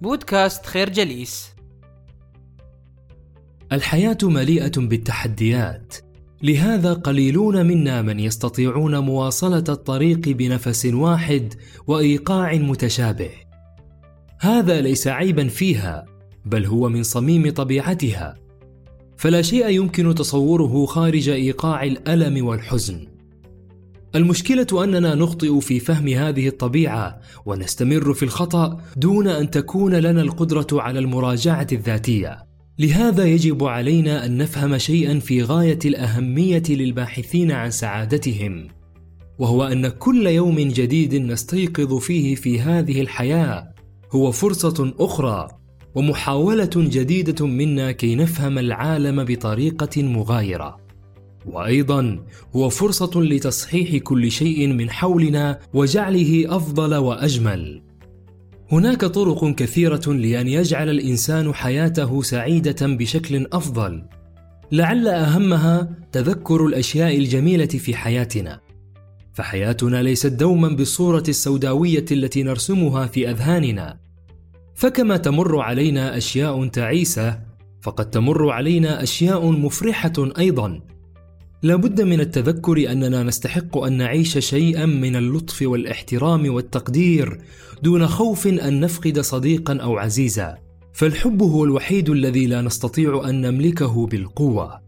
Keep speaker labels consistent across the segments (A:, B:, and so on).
A: بودكاست خير جليس.
B: الحياة مليئة بالتحديات. لهذا قليلون منا من يستطيعون مواصلة الطريق بنفس واحد وإيقاع متشابه. هذا ليس عيبا فيها بل هو من صميم طبيعتها. فلا شيء يمكن تصوره خارج إيقاع الألم والحزن. المشكلة أننا نخطئ في فهم هذه الطبيعة ونستمر في الخطأ دون أن تكون لنا القدرة على المراجعة الذاتية. لهذا يجب علينا أن نفهم شيئا في غاية الأهمية للباحثين عن سعادتهم وهو أن كل يوم جديد نستيقظ فيه في هذه الحياة هو فرصة أخرى ومحاولة جديدة منا كي نفهم العالم بطريقة مغايرة. وأيضا هو فرصة لتصحيح كل شيء من حولنا وجعله أفضل وأجمل. هناك طرق كثيرة لأن يجعل الإنسان حياته سعيدة بشكل أفضل. لعل أهمها تذكر الأشياء الجميلة في حياتنا. فحياتنا ليست دوما بالصورة السوداوية التي نرسمها في أذهاننا. فكما تمر علينا أشياء تعيسة فقد تمر علينا أشياء مفرحة أيضا. لابد من التذكر أننا نستحق أن نعيش شيئا من اللطف والاحترام والتقدير دون خوف أن نفقد صديقا أو عزيزا. فالحب هو الوحيد الذي لا نستطيع أن نملكه بالقوة.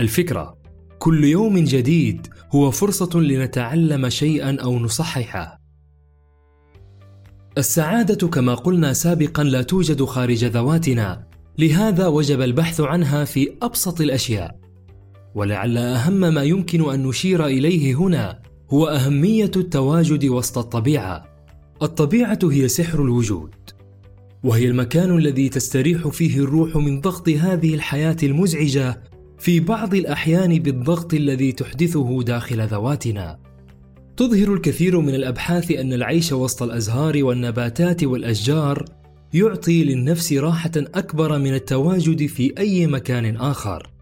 B: الفكرة كل يوم جديد هو فرصة لنتعلم شيئا أو نصححه. السعادة كما قلنا سابقا لا توجد خارج ذواتنا لهذا وجب البحث عنها في أبسط الأشياء. ولعل أهم ما يمكن أن نشير إليه هنا هو أهمية التواجد وسط الطبيعة. الطبيعة هي سحر الوجود وهي المكان الذي تستريح فيه الروح من ضغط هذه الحياة المزعجة في بعض الأحيان بالضغط الذي تحدثه داخل ذواتنا. تظهر الكثير من الأبحاث أن العيش وسط الأزهار والنباتات والأشجار يعطي للنفس راحة أكبر من التواجد في أي مكان آخر.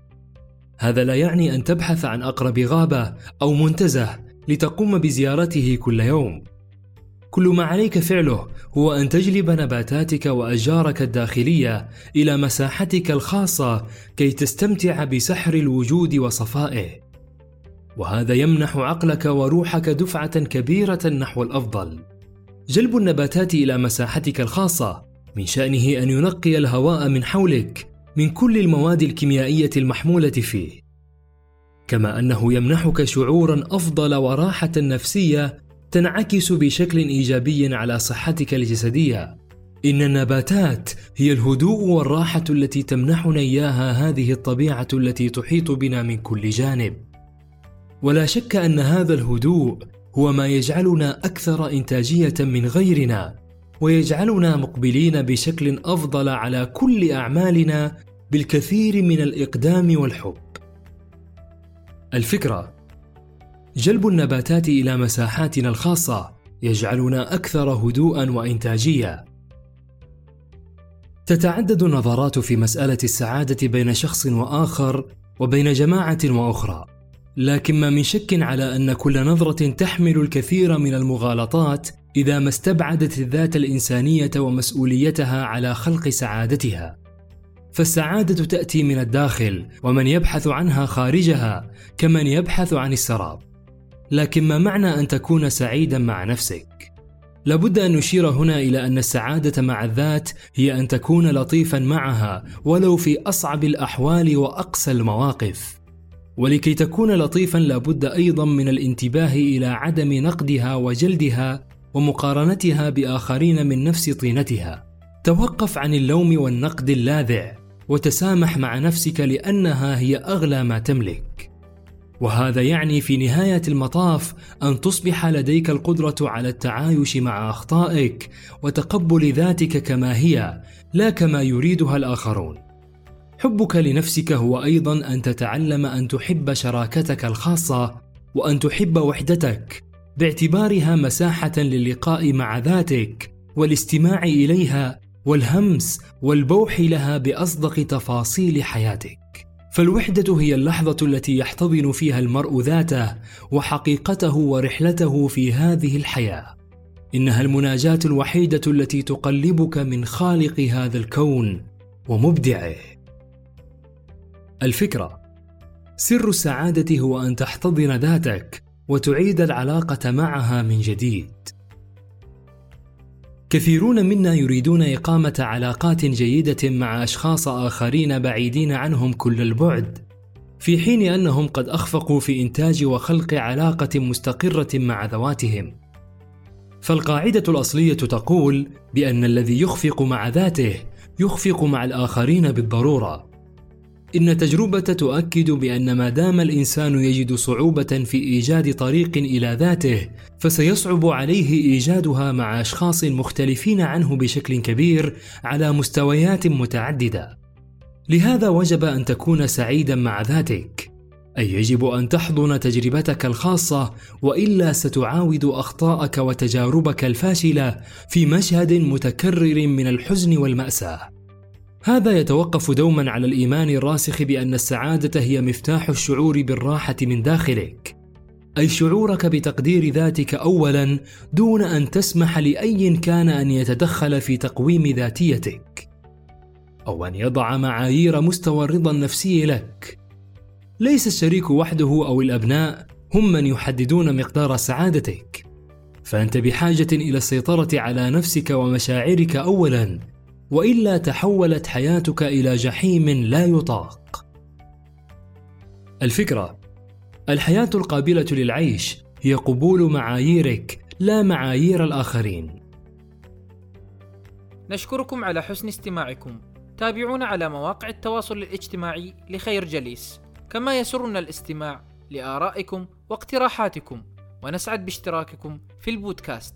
B: هذا لا يعني أن تبحث عن أقرب غابة أو منتزه لتقوم بزيارته كل يوم. كل ما عليك فعله هو أن تجلب نباتاتك وأشجارك الداخلية إلى مساحتك الخاصة كي تستمتع بسحر الوجود وصفائه. وهذا يمنح عقلك وروحك دفعة كبيرة نحو الأفضل. جلب النباتات إلى مساحتك الخاصة من شأنه أن ينقي الهواء من حولك من كل المواد الكيميائية المحمولة فيه كما أنه يمنحك شعورا أفضل وراحة نفسية تنعكس بشكل إيجابي على صحتك الجسدية. إن النباتات هي الهدوء والراحة التي تمنحنا إياها هذه الطبيعة التي تحيط بنا من كل جانب. ولا شك أن هذا الهدوء هو ما يجعلنا أكثر إنتاجية من غيرنا. ويجعلنا مقبلين بشكل أفضل على كل أعمالنا بالكثير من الإقدام والحب. الفكرة جلب النباتات إلى مساحاتنا الخاصة يجعلنا أكثر هدوءا وإنتاجية. تتعدد النظرات في مسألة السعادة بين شخص وآخر وبين جماعة وأخرى لكن ما من شك على أن كل نظرة تحمل الكثير من المغالطات إذا ما استبعدت الذات الإنسانية ومسؤوليتها على خلق سعادتها. فالسعادة تأتي من الداخل ومن يبحث عنها خارجها كمن يبحث عن السراب. لكن ما معنى أن تكون سعيدا مع نفسك؟ لابد أن نشير هنا إلى أن السعادة مع الذات هي أن تكون لطيفا معها ولو في أصعب الأحوال وأقسى المواقف. ولكي تكون لطيفا لابد أيضا من الانتباه إلى عدم نقدها وجلدها ومقارنتها بآخرين من نفس طينتها. توقف عن اللوم والنقد اللاذع وتسامح مع نفسك لأنها هي أغلى ما تملك. وهذا يعني في نهاية المطاف أن تصبح لديك القدرة على التعايش مع أخطائك وتقبل ذاتك كما هي لا كما يريدها الآخرون. حبك لنفسك هو أيضا أن تتعلم أن تحب شراكتك الخاصة وأن تحب وحدتك باعتبارها مساحة للقاء مع ذاتك والاستماع إليها والهمس والبوح لها بأصدق تفاصيل حياتك. فالوحدة هي اللحظة التي يحتضن فيها المرء ذاته وحقيقته ورحلته في هذه الحياة. إنها المناجاة الوحيدة التي تقلبك من خالق هذا الكون ومبدعه. الفكرة سر السعادة هو أن تحتضن ذاتك وتعيد العلاقة معها من جديد. كثيرون منا يريدون إقامة علاقات جيدة مع أشخاص آخرين بعيدين عنهم كل البعد في حين أنهم قد أخفقوا في إنتاج وخلق علاقة مستقرة مع ذواتهم. فالقاعدة الأصلية تقول بأن الذي يخفق مع ذاته يخفق مع الآخرين بالضرورة. إن التجربه تؤكد بأن ما دام الإنسان يجد صعوبة في إيجاد طريق إلى ذاته فسيصعب عليه إيجادها مع أشخاص مختلفين عنه بشكل كبير على مستويات متعددة. لهذا وجب أن تكون سعيدا مع ذاتك. أي يجب أن تحضن تجربتك الخاصة وإلا ستعاود أخطاءك وتجاربك الفاشلة في مشهد متكرر من الحزن والمأساة. هذا يتوقف دوما على الإيمان الراسخ بأن السعادة هي مفتاح الشعور بالراحة من داخلك. أي شعورك بتقدير ذاتك اولا دون أن تسمح لأي كان أن يتدخل في تقويم ذاتيتك. أو أن يضع معايير مستوى الرضا النفسي لك. ليس الشريك وحده أو الأبناء هم من يحددون مقدار سعادتك. فأنت بحاجة إلى السيطرة على نفسك ومشاعرك اولا وإلا تحولت حياتك إلى جحيم لا يطاق. الفكرة الحياة القابلة للعيش هي قبول معاييرك لا معايير الآخرين.
A: نشكركم على حسن استماعكم. تابعونا على مواقع التواصل الاجتماعي لخير جليس. كما يسرنا الاستماع لآرائكم واقتراحاتكم. ونسعد باشتراككم في البودكاست.